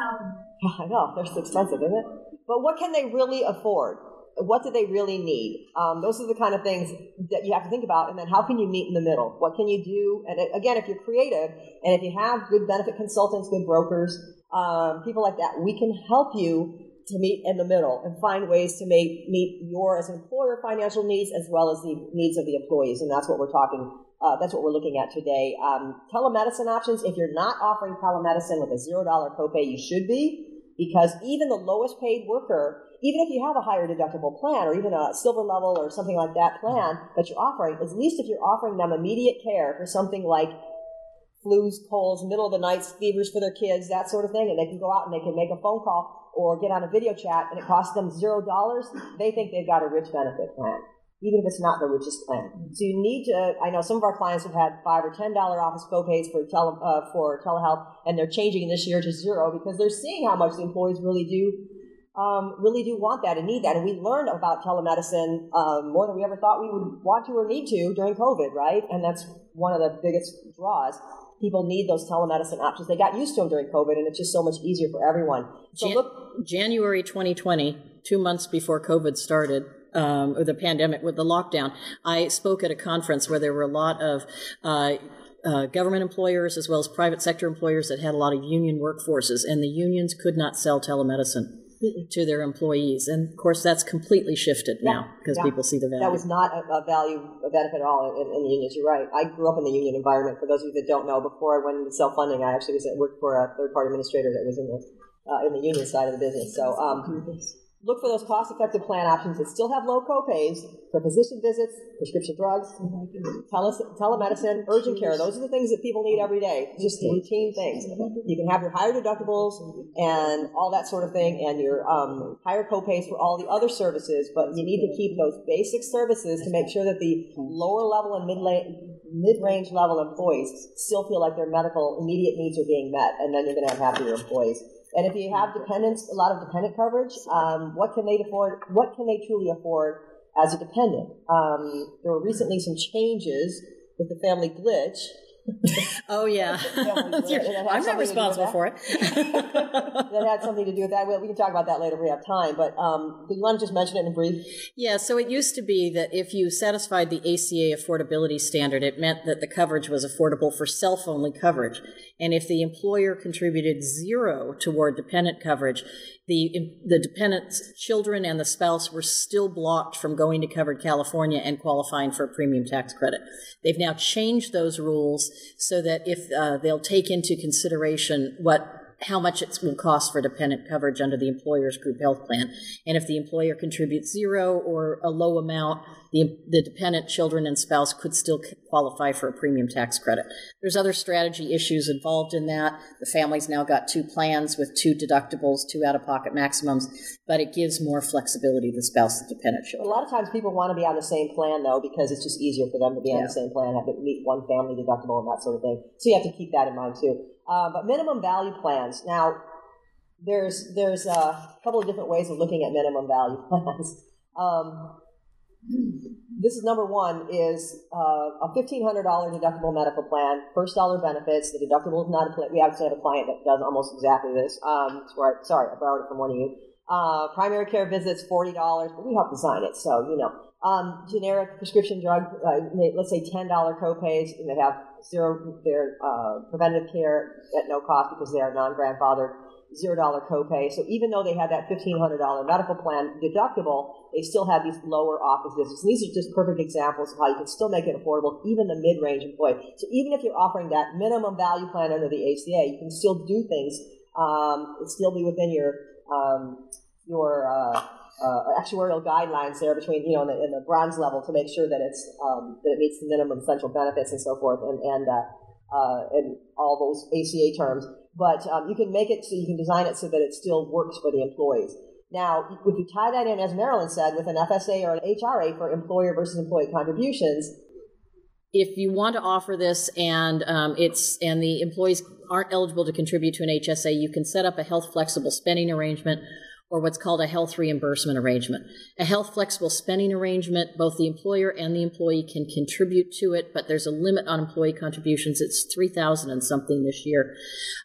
I know, they're so expensive, isn't it? But what can they really afford? What do they really need? Um, those are the kind of things that you have to think about. And then how can you meet in the middle? What can you do? And again, if you're creative and if you have good benefit consultants, good brokers, um, people like that, we can help you to meet in the middle and find ways to make meet your as an employer financial needs as well as the needs of the employees. And that's what we're talking uh, that's what we're looking at today. Um, telemedicine options if you're not offering telemedicine with a zero dollar copay you should be because even the lowest paid worker even if you have a higher deductible plan or even a silver level or something like that plan that you're offering at least if you're offering them immediate care for something like flus, colds, middle of the night fevers for their kids, that sort of thing, and they can go out and they can make a phone call or get on a video chat and it costs them zero dollars, they think they've got a rich benefit plan, even if it's not the richest plan. So you need to. I know some of our clients have had five or ten dollar office copays for tele uh, for telehealth, and they're changing this year to zero because they're seeing how much the employees really do. Um, really do want that and need that. And we learned about telemedicine um, more than we ever thought we would want to or need to during COVID, right? And that's one of the biggest draws people need those telemedicine options. They got used to them during COVID, and it's just so much easier for everyone. So Jan- look, January 2020, two months before COVID started. Um, or the pandemic with the lockdown, I spoke at a conference where there were a lot of uh, uh, government employers as well as private sector employers that had a lot of union workforces, and the unions could not sell telemedicine to their employees. And of course, that's completely shifted yeah. now because yeah. people see the value. That was not a, a value, a benefit at all in, in, the unions. You're right. I grew up in the union environment. For those of you that don't know, before I went into self funding, I actually was at, worked for a third party administrator that was in the uh, in the union side of the business. So um, Look for those cost-effective plan options that still have low copays for physician visits, prescription drugs, tele- telemedicine, urgent care. Those are the things that people need every day, just routine things. You can have your higher deductibles and all that sort of thing, and your um, higher copays for all the other services, but you need to keep those basic services to make sure that the lower level and mid-range level employees still feel like their medical immediate needs are being met, and then you're going to have happier employees. And if you have dependents, a lot of dependent coverage, um, what can they afford? What can they truly afford as a dependent. Um, there were recently some changes with the family glitch oh yeah, I'm not responsible for it. that had something to do with that. We can talk about that later if we have time. But um, do you want to just mention it in brief? Yeah. So it used to be that if you satisfied the ACA affordability standard, it meant that the coverage was affordable for self-only coverage, and if the employer contributed zero toward dependent coverage, the the dependent's children and the spouse were still blocked from going to covered California and qualifying for a premium tax credit. They've now changed those rules so that if uh, they'll take into consideration what how much it will cost for dependent coverage under the employer's group health plan. And if the employer contributes zero or a low amount, the, the dependent children and spouse could still qualify for a premium tax credit. There's other strategy issues involved in that. The family's now got two plans with two deductibles, two out of pocket maximums, but it gives more flexibility to the spouse and dependent children. A lot of times people want to be on the same plan though because it's just easier for them to be yeah. on the same plan, have to meet one family deductible and that sort of thing. So you have to keep that in mind too. Uh, but minimum value plans. Now, there's there's a couple of different ways of looking at minimum value plans. Um, this is number one is uh, a fifteen hundred dollar deductible medical plan, first dollar benefits. The deductible is not a we actually have a client that does almost exactly this. Um, sorry, I borrowed it from one of you. Uh, primary care visits forty dollars, but we help design it, so you know. Um, generic prescription drug, uh, let's say ten dollar copays, and they have zero their uh, preventive care at no cost because they are non grandfathered zero dollar copay. So even though they had that fifteen hundred dollar medical plan deductible, they still have these lower office visits. And these are just perfect examples of how you can still make it affordable, even the mid range employee. So even if you're offering that minimum value plan under the ACA, you can still do things. Um, still be within your um, your uh, uh, actuarial guidelines there between you know in the, in the, bronze level to make sure that it's um, that it meets the minimum essential benefits and so forth and and uh, uh, and all those ACA terms. But um, you can make it so you can design it so that it still works for the employees. Now, if you tie that in, as Marilyn said, with an FSA or an HRA for employer versus employee contributions, if you want to offer this and um, it's and the employees aren't eligible to contribute to an HSA, you can set up a health flexible spending arrangement or what's called a health reimbursement arrangement. A health flexible spending arrangement, both the employer and the employee can contribute to it, but there's a limit on employee contributions. It's 3000 and something this year.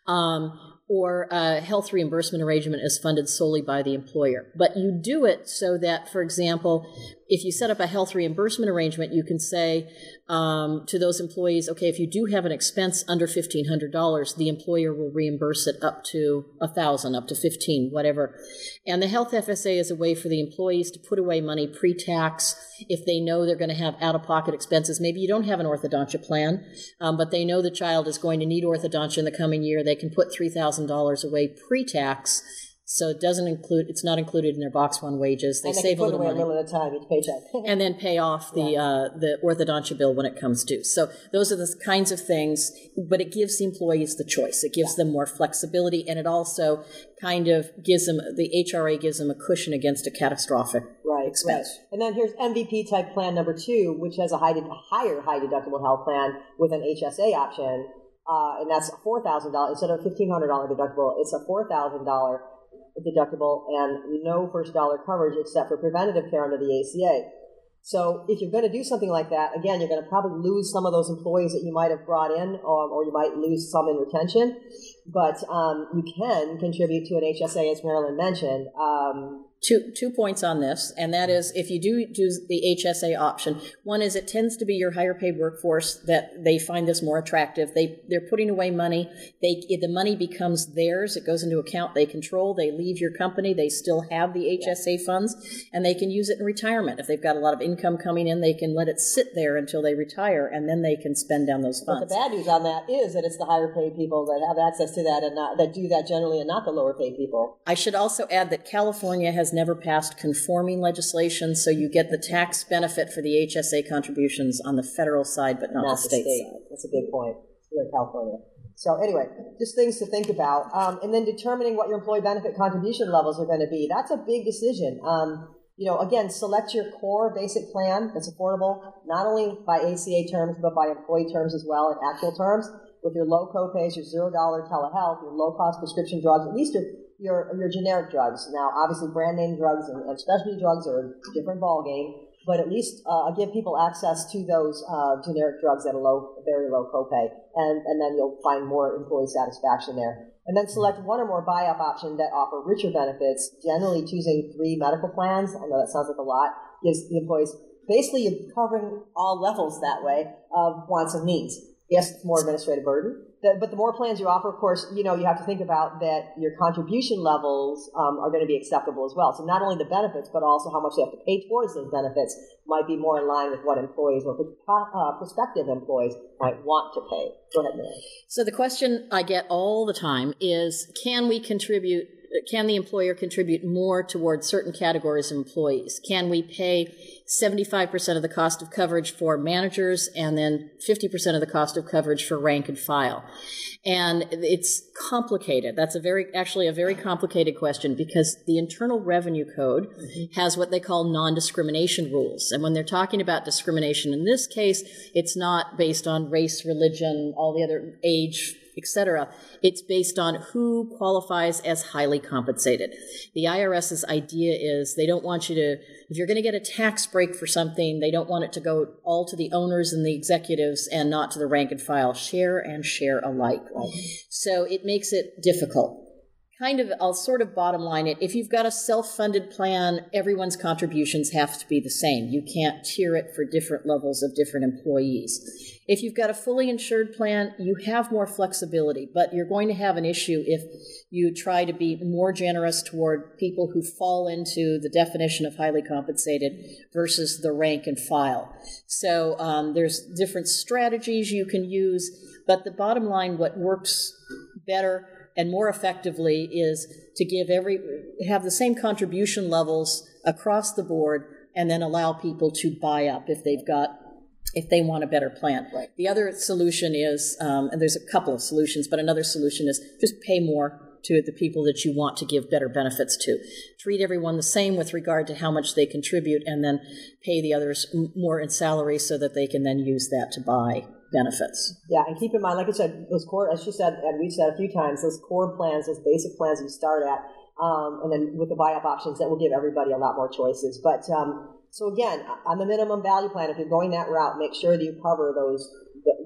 Um, or a health reimbursement arrangement is funded solely by the employer. But you do it so that, for example, if you set up a health reimbursement arrangement, you can say um, to those employees, okay, if you do have an expense under fifteen hundred dollars, the employer will reimburse it up to a thousand, up to fifteen, whatever. And the health FSA is a way for the employees to put away money pre-tax if they know they're going to have out-of-pocket expenses. Maybe you don't have an orthodontia plan, um, but they know the child is going to need orthodontia in the coming year. They can put three thousand dollars away pre-tax so it doesn't include. It's not included in their box one wages. They, they save a little money. a little at a time each paycheck, and then pay off the yeah. uh, the orthodontia bill when it comes due. So those are the kinds of things. But it gives the employees the choice. It gives yeah. them more flexibility, and it also kind of gives them the HRA gives them a cushion against a catastrophic right, expense. Right. And then here's MVP type plan number two, which has a, high, a higher high deductible health plan with an HSA option. Uh, and that's four thousand dollars instead of fifteen hundred dollar deductible. It's a four thousand dollar deductible and no first dollar coverage except for preventative care under the ACA. So if you're going to do something like that, again, you're going to probably lose some of those employees that you might have brought in, or, or you might lose some in retention. But um, you can contribute to an HSA, as Marilyn mentioned. Um, two two points on this, and that is if you do do the HSA option, one is it tends to be your higher paid workforce that they find this more attractive. They they're putting away money. They the money becomes theirs. It goes into account they control. They leave your company. They still have the HSA funds, and they can use it in retirement. If they've got a lot of income coming in, they can let it sit there until they retire, and then they can spend down those funds. But the bad news on that is that it's the higher paid people that have access to that and not that do that generally, and not the lower paid people. I should also add that California has never passed conforming legislation, so you get the tax benefit for the HSA contributions on the federal side, but not, not the state, state, side. That's a big point here in California. So anyway, just things to think about, um, and then determining what your employee benefit contribution levels are going to be. That's a big decision. Um, you know, again, select your core basic plan that's affordable, not only by ACA terms, but by employee terms as well and actual terms with your low copays, your zero dollar telehealth, your low cost prescription drugs, at least your, your, your generic drugs. Now, obviously, brand name drugs and, and specialty drugs are a different ballgame, but at least uh, give people access to those uh, generic drugs at a low, very low copay, and, and then you'll find more employee satisfaction there. And then select one or more buy-up options that offer richer benefits, generally choosing three medical plans. I know that sounds like a lot, gives the employees basically you're covering all levels that way of wants and needs. Yes, it's more administrative burden, but the more plans you offer, of course, you know you have to think about that your contribution levels um, are going to be acceptable as well. So not only the benefits, but also how much they have to pay towards those benefits might be more in line with what employees or uh, prospective employees might want to pay. Go ahead, Mary. So the question I get all the time is, can we contribute can the employer contribute more towards certain categories of employees? Can we pay 75% of the cost of coverage for managers and then 50% of the cost of coverage for rank and file? And it's complicated. That's a very, actually a very complicated question because the Internal Revenue Code mm-hmm. has what they call non discrimination rules. And when they're talking about discrimination in this case, it's not based on race, religion, all the other age, etc. It's based on who qualifies as highly compensated. The IRS's idea is they don't want you to, if you're going to get a tax break for something, they don't want it to go all to the owners and the executives and not to the rank and file. Share and share alike. Right? So it makes it difficult kind of I'll sort of bottom line it. If you've got a self-funded plan, everyone's contributions have to be the same. You can't tier it for different levels of different employees. If you've got a fully insured plan, you have more flexibility, but you're going to have an issue if you try to be more generous toward people who fall into the definition of highly compensated versus the rank and file. So um, there's different strategies you can use, but the bottom line, what works better and more effectively is to give every have the same contribution levels across the board and then allow people to buy up if they've got if they want a better plant. Right. The other solution is, um, and there's a couple of solutions, but another solution is just pay more to the people that you want to give better benefits to. Treat everyone the same with regard to how much they contribute, and then pay the others more in salary so that they can then use that to buy benefits. Yeah, and keep in mind, like I said, those core, as she said, and we've said a few times, those core plans, those basic plans you start at, um, and then with the buy-up options, that will give everybody a lot more choices. But um, so again, on the minimum value plan, if you're going that route, make sure that you cover those.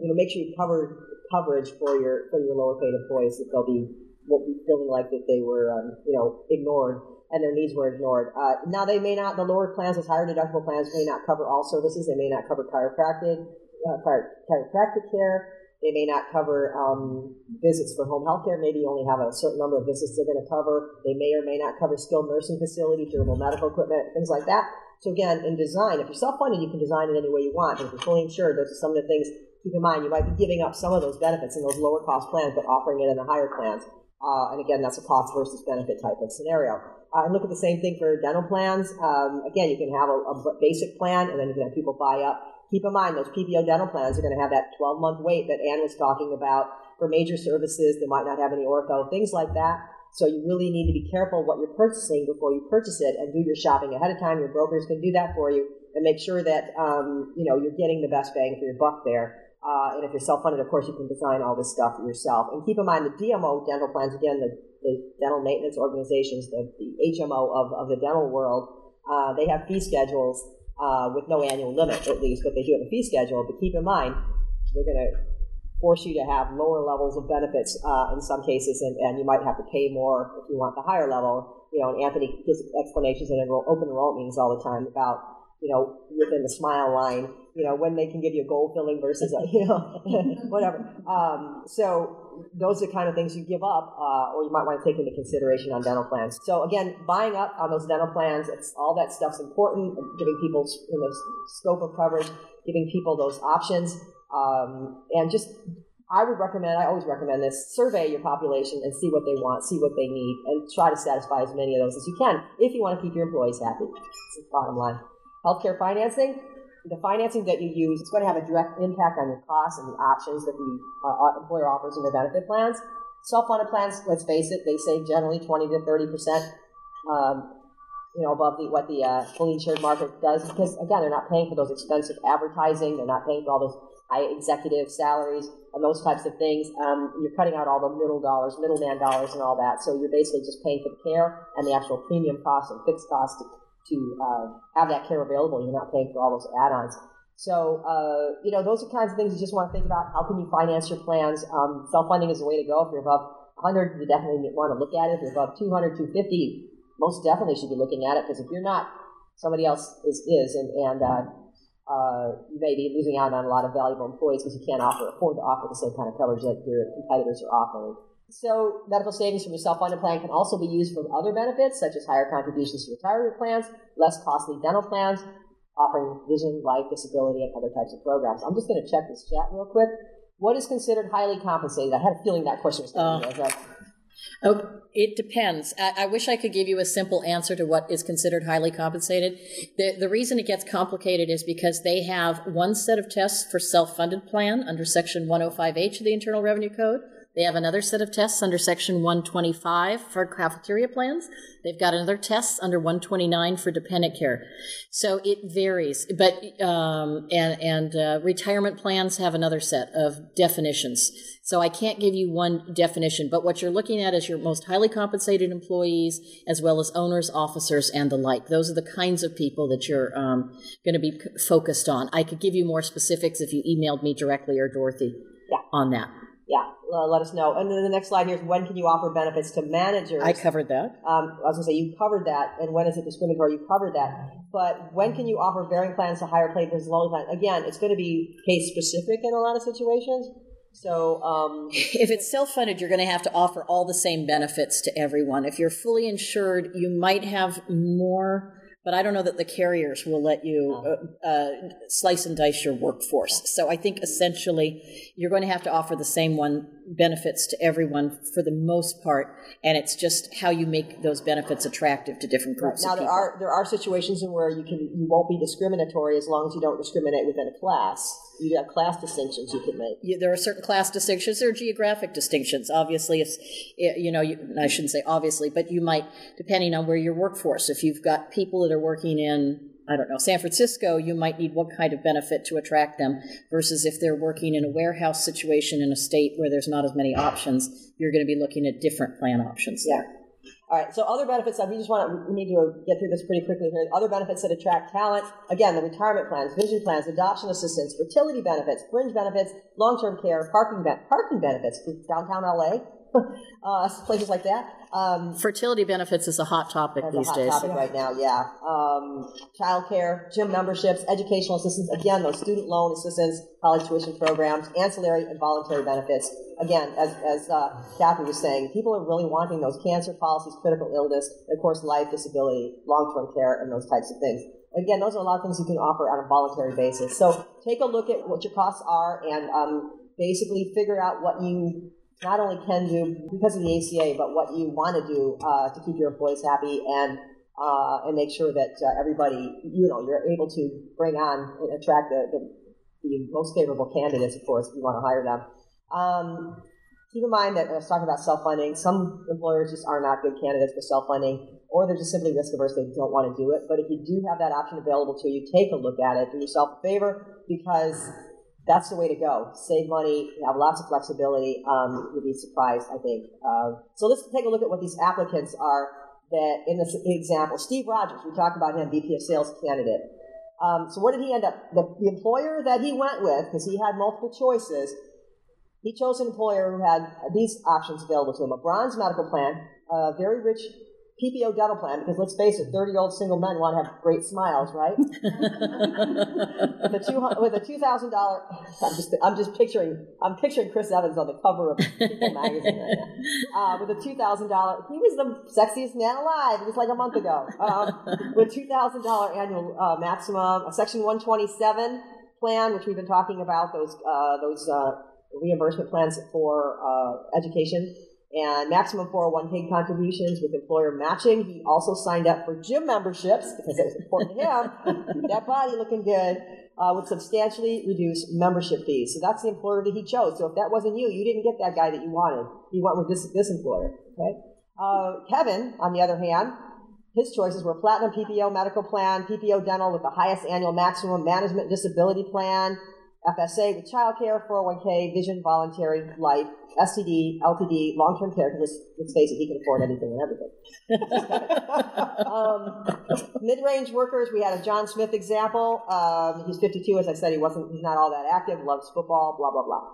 You know, make sure you cover coverage for your for your lower paid employees that they'll be won't be feeling like that they were um, you know ignored and their needs were ignored. Uh, now they may not. The lower plans, those higher deductible plans, may not cover all services. They may not cover chiropractic, uh, chiropractic care. They may not cover um, visits for home health care. Maybe you only have a certain number of visits they're going to cover. They may or may not cover skilled nursing facility, durable medical equipment, things like that. So again, in design, if you're self-funded, you can design it any way you want. If you're fully insured, those are some of the things keep in mind. You might be giving up some of those benefits in those lower cost plans, but offering it in the higher plans. Uh, and again, that's a cost versus benefit type of scenario. Uh, and look at the same thing for dental plans. Um, again, you can have a, a, basic plan, and then you can have people buy up. Keep in mind, those PPO dental plans are going to have that 12 month wait that Ann was talking about for major services. They might not have any ortho, things like that. So you really need to be careful what you're purchasing before you purchase it and do your shopping ahead of time. Your brokers can do that for you and make sure that um, you know you're getting the best bang for your buck there. Uh, and if you're self-funded, of course, you can design all this stuff yourself. And keep in mind the DMO dental plans, again, the, the dental maintenance organizations, the, the HMO of, of the dental world, uh, they have fee schedules uh, with no annual limit, at least, but they do have a fee schedule. But keep in mind, they're going to force you to have lower levels of benefits uh, in some cases, and, and you might have to pay more if you want the higher level. You know, and Anthony gives explanations in enroll, open enrollment meetings all the time about, you know, within the smile line, you know, when they can give you a gold filling versus a, you know, whatever. Um, so those are the kind of things you give up, uh, or you might want to take into consideration on dental plans. So again, buying up on those dental plans, it's all that stuff's important. Giving people in the scope of coverage, giving people those options. Um, and just, I would recommend, I always recommend this, survey your population and see what they want, see what they need, and try to satisfy as many of those as you can if you want to keep your employees happy. The bottom line. Healthcare financing, the financing that you use is going to have a direct impact on your costs and the options that the uh, employer offers in their benefit plans. Self-funded plans, let's face it, they save generally 20 to 30 percent, um, you know, above the, what the uh, fully insured market does, because again, they're not paying for those expensive advertising, they're not paying for all those high executive salaries and those types of things. Um, you're cutting out all the middle dollars, middleman dollars, and all that. So you're basically just paying for the care and the actual premium costs and fixed costs to, uh, have that care available. You're not paying for all those add-ons. So, uh, you know, those are kinds of things you just want to think about. How can you finance your plans? Um, self-funding is the way to go. If you're above 100, you definitely want to look at it. If you're above 200, 250, most definitely should be looking at it because if you're not, somebody else is, is and, and uh, uh, you may be losing out on a lot of valuable employees because you can't offer, afford to offer the same kind of coverage that your competitors are offering. So medical savings from your self-funded plan can also be used for other benefits, such as higher contributions to retirement plans, less costly dental plans, offering vision, life, disability, and other types of programs. I'm just going to check this chat real quick. What is considered highly compensated? I had a feeling that question was going to be. Uh, Oh, it depends. I, I, wish I could give you a simple answer to what is considered highly compensated. The, the reason it gets complicated is because they have one set of tests for self funded plan under Section 105H of the Internal Revenue Code. They have another set of tests under Section 125 for cafeteria plans. They've got another test under 129 for dependent care. So it varies. But um, and and uh, retirement plans have another set of definitions. So I can't give you one definition. But what you're looking at is your most highly compensated employees, as well as owners, officers, and the like. Those are the kinds of people that you're um, going to be focused on. I could give you more specifics if you emailed me directly or Dorothy yeah. on that uh, let us know. And then the next slide here is when can you offer benefits to managers? I covered that. Um, I was going to say you covered that, and when is it discriminatory? You covered that. But when can you offer varying plans to higher pay versus lower plan? Again, it's going to be case specific in a lot of situations. So, um, if it's self funded, you're going to have to offer all the same benefits to everyone. If you're fully insured, you might have more but I don't know that the carriers will let you uh, uh, slice and dice your workforce. So I think essentially you're going to have to offer the same one benefits to everyone for the most part, and it's just how you make those benefits attractive to different groups. Now there are there are situations in where you can you won't be discriminatory as long as you don't discriminate within a class. You have class distinctions you can make. Yeah, there are certain class distinctions. There are geographic distinctions. Obviously, if you know, you, I shouldn't say obviously, but you might, depending on where your workforce. If you've got people that are working in I don't know, San Francisco, you might need what kind of benefit to attract them versus if they're working in a warehouse situation in a state where there's not as many options, you're going to be looking at different plan options yeah. All right, so other benefits, that we just want to, we need to get through this pretty quickly here. Other benefits that attract talent, again, the retirement plans, vision plans, adoption assistance, fertility benefits, fringe benefits, long-term care, parking, be- parking benefits, downtown LA, uh, places like that. Um, Fertility benefits is a hot topic these hot days. Topic right now, yeah. Um, childcare, gym memberships, educational assistance. Again, those student loan assistance, college tuition programs, ancillary and voluntary benefits. Again, as as uh, Kathy was saying, people are really wanting those cancer policies, critical illness, and of course, life, disability, long term care, and those types of things. Again, those are a lot of things you can offer on a voluntary basis. So take a look at what your costs are and um, basically figure out what you not only can do because of the ACA, but what you want to do uh, to keep your employees happy and uh, and make sure that uh, everybody, you know, you're able to bring on and attract the, the, the most favorable candidates, of course, if you want to hire them. Um, keep in mind that I was talking about self-funding. Some employers just are not good candidates for self-funding, or they're just simply risk-averse. They don't want to do it. But if you do have that option available to you, take a look at it. Do yourself a favor because that's the way to go. Save money, have lots of flexibility. Um, you'll be surprised, I think. Uh, so let's take a look at what these applicants are. That in this example, Steve Rogers, we talked about him, VP of Sales candidate. Um, so what did he end up? The, the employer that he went with, because he had multiple choices, he chose an employer who had these options available to him: a bronze medical plan, a very rich PPO dental plan because let's face it, 30 year old single men want to have great smiles, right? with a two with a two thousand dollar, I'm just I'm just picturing I'm picturing Chris Evans on the cover of People magazine right now. Uh, with a two thousand dollar, he was the sexiest man alive. It was like a month ago. Um, with two thousand dollar annual uh, maximum, a Section 127 plan, which we've been talking about those uh, those uh, reimbursement plans for uh, education and maximum 401k contributions with employer matching. He also signed up for gym memberships because it was important to him. That body looking good uh, with substantially reduce membership fees. So that's the employer that he chose. So if that wasn't you, you didn't get that guy that you wanted. You went with this this employer. Okay. Uh, Kevin, on the other hand, his choices were platinum PPO medical plan, PPO dental with the highest annual maximum management disability plan, FSA with childcare, 401k, vision, voluntary, life, STD, LTD, long-term care. Because let's, face it, he can afford anything and everything. um, mid-range workers, we had a John Smith example. Um, he's 52, as I said. He wasn't. He's not all that active. Loves football. Blah blah blah.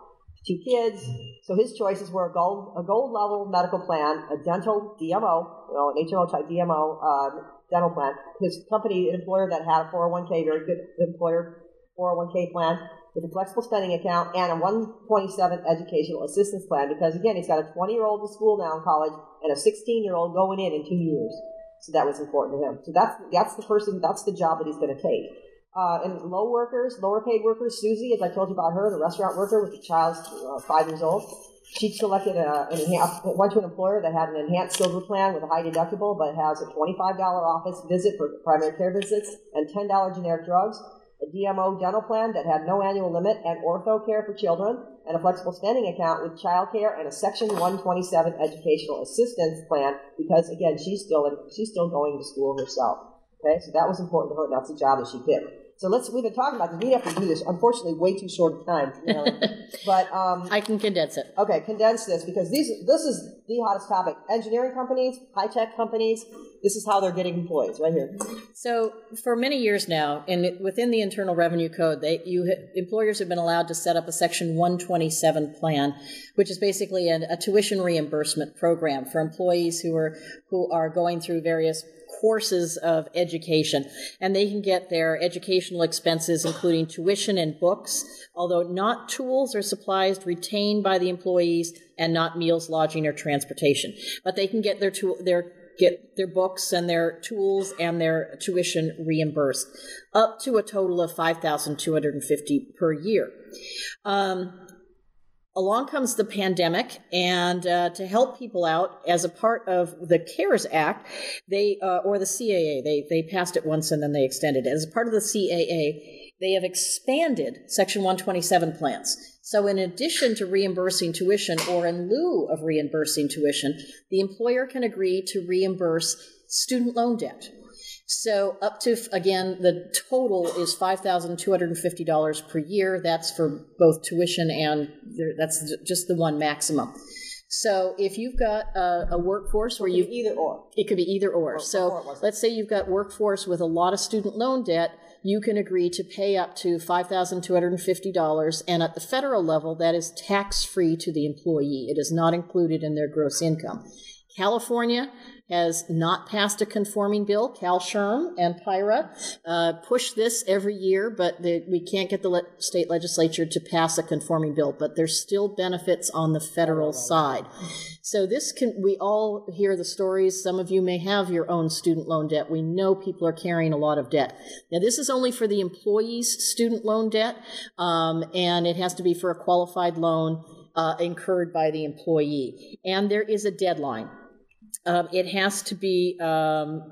Two kids. So his choices were a gold, a gold level medical plan, a dental DMO, you know, an HMO type DMO um, dental plan. His company, an employer that had a 401k, very good employer 401k plan with a flexible spending account and a 127 educational assistance plan because again he's got a 20 year old in school now in college and a 16 year old going in in two years. So that was important to him. So that's that's the person that's the job that he's going to take. Uh, and low workers lower paid workers susie as i told you about her the restaurant worker with the child uh, five years old she selected a, an enhanced, went to an employer that had an enhanced silver plan with a high deductible, but has a $25 office visit for primary care visits and $10 generic drugs a DMO dental plan that had no annual limit, and ortho care for children, and a flexible spending account with child care and a Section 127 educational assistance plan because again she's still in, she's still going to school herself. Okay, so that was important to her. That's the job that she picked. So let's we've been talking about this. We have to do this. Unfortunately, way too short of time. You know? but um, I can condense it. Okay, condense this because these this is the hottest topic. Engineering companies, high tech companies. This is how they're getting employees right here. So for many years now, and within the Internal Revenue Code, they you employers have been allowed to set up a Section 127 plan, which is basically a, a tuition reimbursement program for employees who are who are going through various courses of education, and they can get their educational expenses, including tuition and books, although not tools or supplies retained by the employees, and not meals, lodging, or transportation. But they can get their tool, their get their books and their tools and their tuition reimbursed, up to a total of five thousand two hundred and fifty per year. Um, along comes the pandemic, and uh, to help people out, as a part of the CARES Act, they uh, or the CAA, they they passed it once and then they extended it. As a part of the CAA, they have expanded Section 127 plans. So, in addition to reimbursing tuition, or in lieu of reimbursing tuition, the employer can agree to reimburse student loan debt. So up to again, the total is five thousand two hundred and fifty dollars per year. That's for both tuition and that's just the one maximum. So if you've got a, a workforce where you either or, it could be either or. or so or let's say you've got workforce with a lot of student loan debt, you can agree to pay up to five thousand two hundred and fifty dollars, and at the federal level, that is tax free to the employee. It is not included in their gross income. California has not passed a conforming bill. Cal SHRM and PIHRA uh, push this every year, but we can't get the le- state legislature to pass a conforming bill. But there's still benefits on the federal side. So this can we all hear the stories. Some of you may have your own student loan debt. We know people are carrying a lot of debt. Now this is only for the employee's student loan debt, um, and it has to be for a qualified loan. Uh, incurred by the employee. And there is a deadline. Um, it has to be um,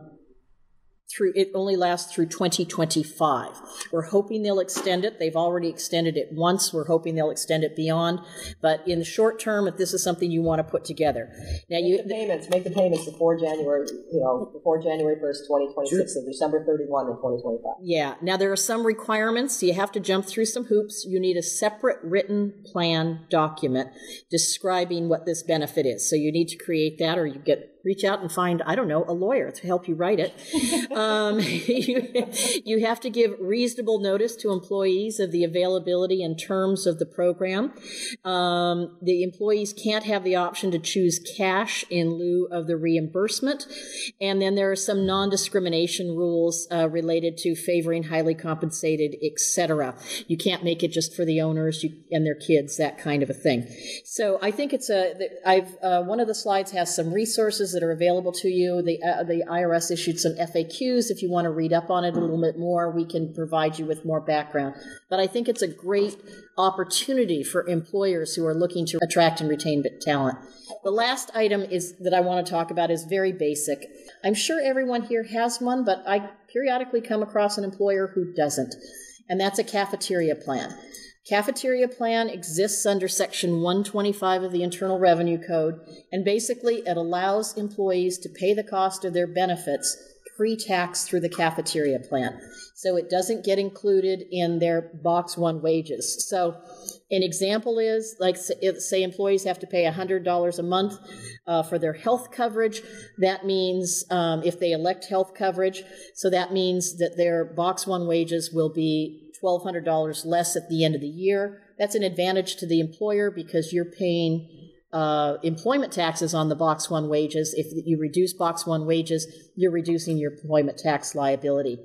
through it only lasts through 2025. We're hoping they'll extend it. They've already extended it once. We're hoping they'll extend it beyond. But in the short term, if this is something you want to put together, now make you the payments make the payments before January, you know, before January 1st, 2026, sure. so December 31 in 2025. Yeah. Now there are some requirements. You have to jump through some hoops. You need a separate written plan document describing what this benefit is. So you need to create that, or you get reach out and find, I don't know, a lawyer to help you write it. um, you, you have to give reasonable notice to employees of the availability and terms of the program. Um, the employees can't have the option to choose cash in lieu of the reimbursement. And then there are some non discrimination rules uh, related to favoring highly compensated, etc. You can't make it just for the owners you, and their kids, that kind of a thing. So I think it's a, I've, uh, one of the slides has some resources that are available to you. The, uh, the IRS issued some FAQs. If you want to read up on it a little bit more, we can provide you with more background. But I think it's a great opportunity for employers who are looking to attract and retain talent. The last item is that I want to talk about is very basic. I'm sure everyone here has one, but I periodically come across an employer who doesn't, and that's a cafeteria plan. Cafeteria plan exists under Section 125 of the Internal Revenue Code, and basically it allows employees to pay the cost of their benefits pre tax through the cafeteria plan. So it doesn't get included in their box one wages. So an example is like, say, employees have to pay $100 a month uh, for their health coverage. That means um, if they elect health coverage, so that means that their box one wages will be $1,200 less at the end of the year. That's an advantage to the employer because you're paying uh, employment taxes on the box one wages. If you reduce box one wages, you're reducing your employment tax liability.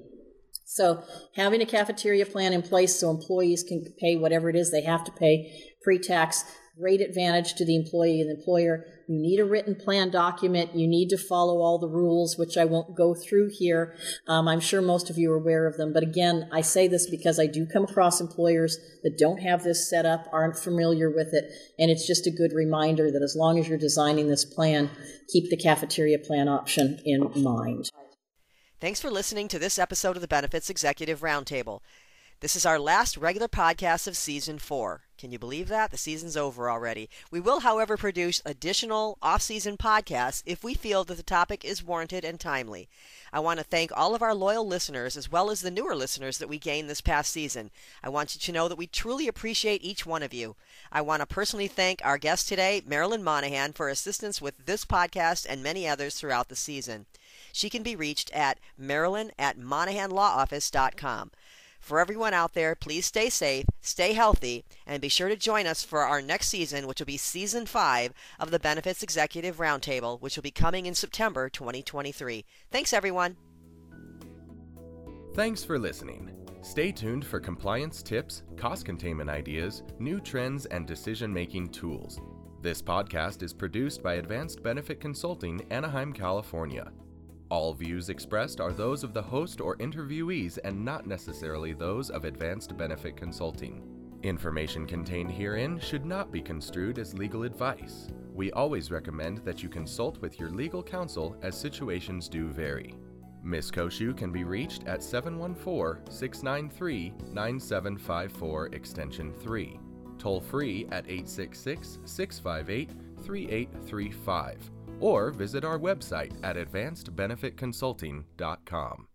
So having a cafeteria plan in place so employees can pay whatever it is they have to pay pre-tax, great advantage to the employee and the employer. You need a written plan document. You need to follow all the rules, which I won't go through here. Um, I'm sure most of you are aware of them. But again, I say this because I do come across employers that don't have this set up, aren't familiar with it. And it's just a good reminder that as long as you're designing this plan, keep the cafeteria plan option in mind. Thanks for listening to this episode of the Benefits Executive Roundtable. This is our last regular podcast of season four. Can you believe that? The season's over already. We will, however, produce additional off season podcasts if we feel that the topic is warranted and timely. I want to thank all of our loyal listeners as well as the newer listeners that we gained this past season. I want you to know that we truly appreciate each one of you. I want to personally thank our guest today, Marilyn Monahan, for assistance with this podcast and many others throughout the season. She can be reached at marilyn at monahanlawoffice.com. For everyone out there, please stay safe, stay healthy, and be sure to join us for our next season, which will be season five of the Benefits Executive Roundtable, which will be coming in September 2023. Thanks, everyone. Thanks for listening. Stay tuned for compliance tips, cost containment ideas, new trends, and decision making tools. This podcast is produced by Advanced Benefit Consulting, Anaheim, California. All views expressed are those of the host or interviewees and not necessarily those of Advanced Benefit Consulting. Information contained herein should not be construed as legal advice. We always recommend that you consult with your legal counsel as situations do vary. Ms. Cociu can be reached at 714 693 9754 Extension 3, toll free at 866 658 3835 or visit our website at advancedbenefitconsulting.com.